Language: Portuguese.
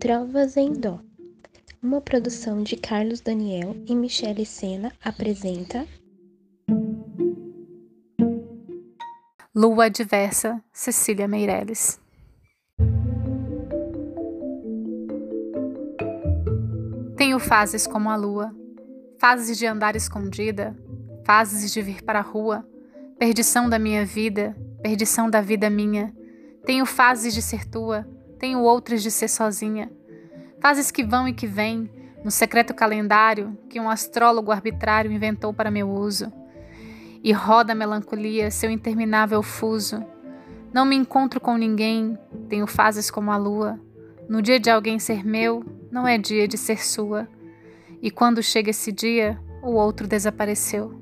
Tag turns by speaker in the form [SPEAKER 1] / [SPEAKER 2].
[SPEAKER 1] Trovas em Dó. Uma produção de Carlos Daniel e Michele Sena apresenta
[SPEAKER 2] Lua Diversa, Cecília Meirelles. Tenho fases como a lua, fases de andar escondida, fases de vir para a rua, perdição da minha vida, perdição da vida minha. Tenho fases de ser tua, tenho outras de ser sozinha. Fases que vão e que vêm, no secreto calendário que um astrólogo arbitrário inventou para meu uso. E roda a melancolia seu interminável fuso. Não me encontro com ninguém, tenho fases como a lua. No dia de alguém ser meu, não é dia de ser sua. E quando chega esse dia, o outro desapareceu.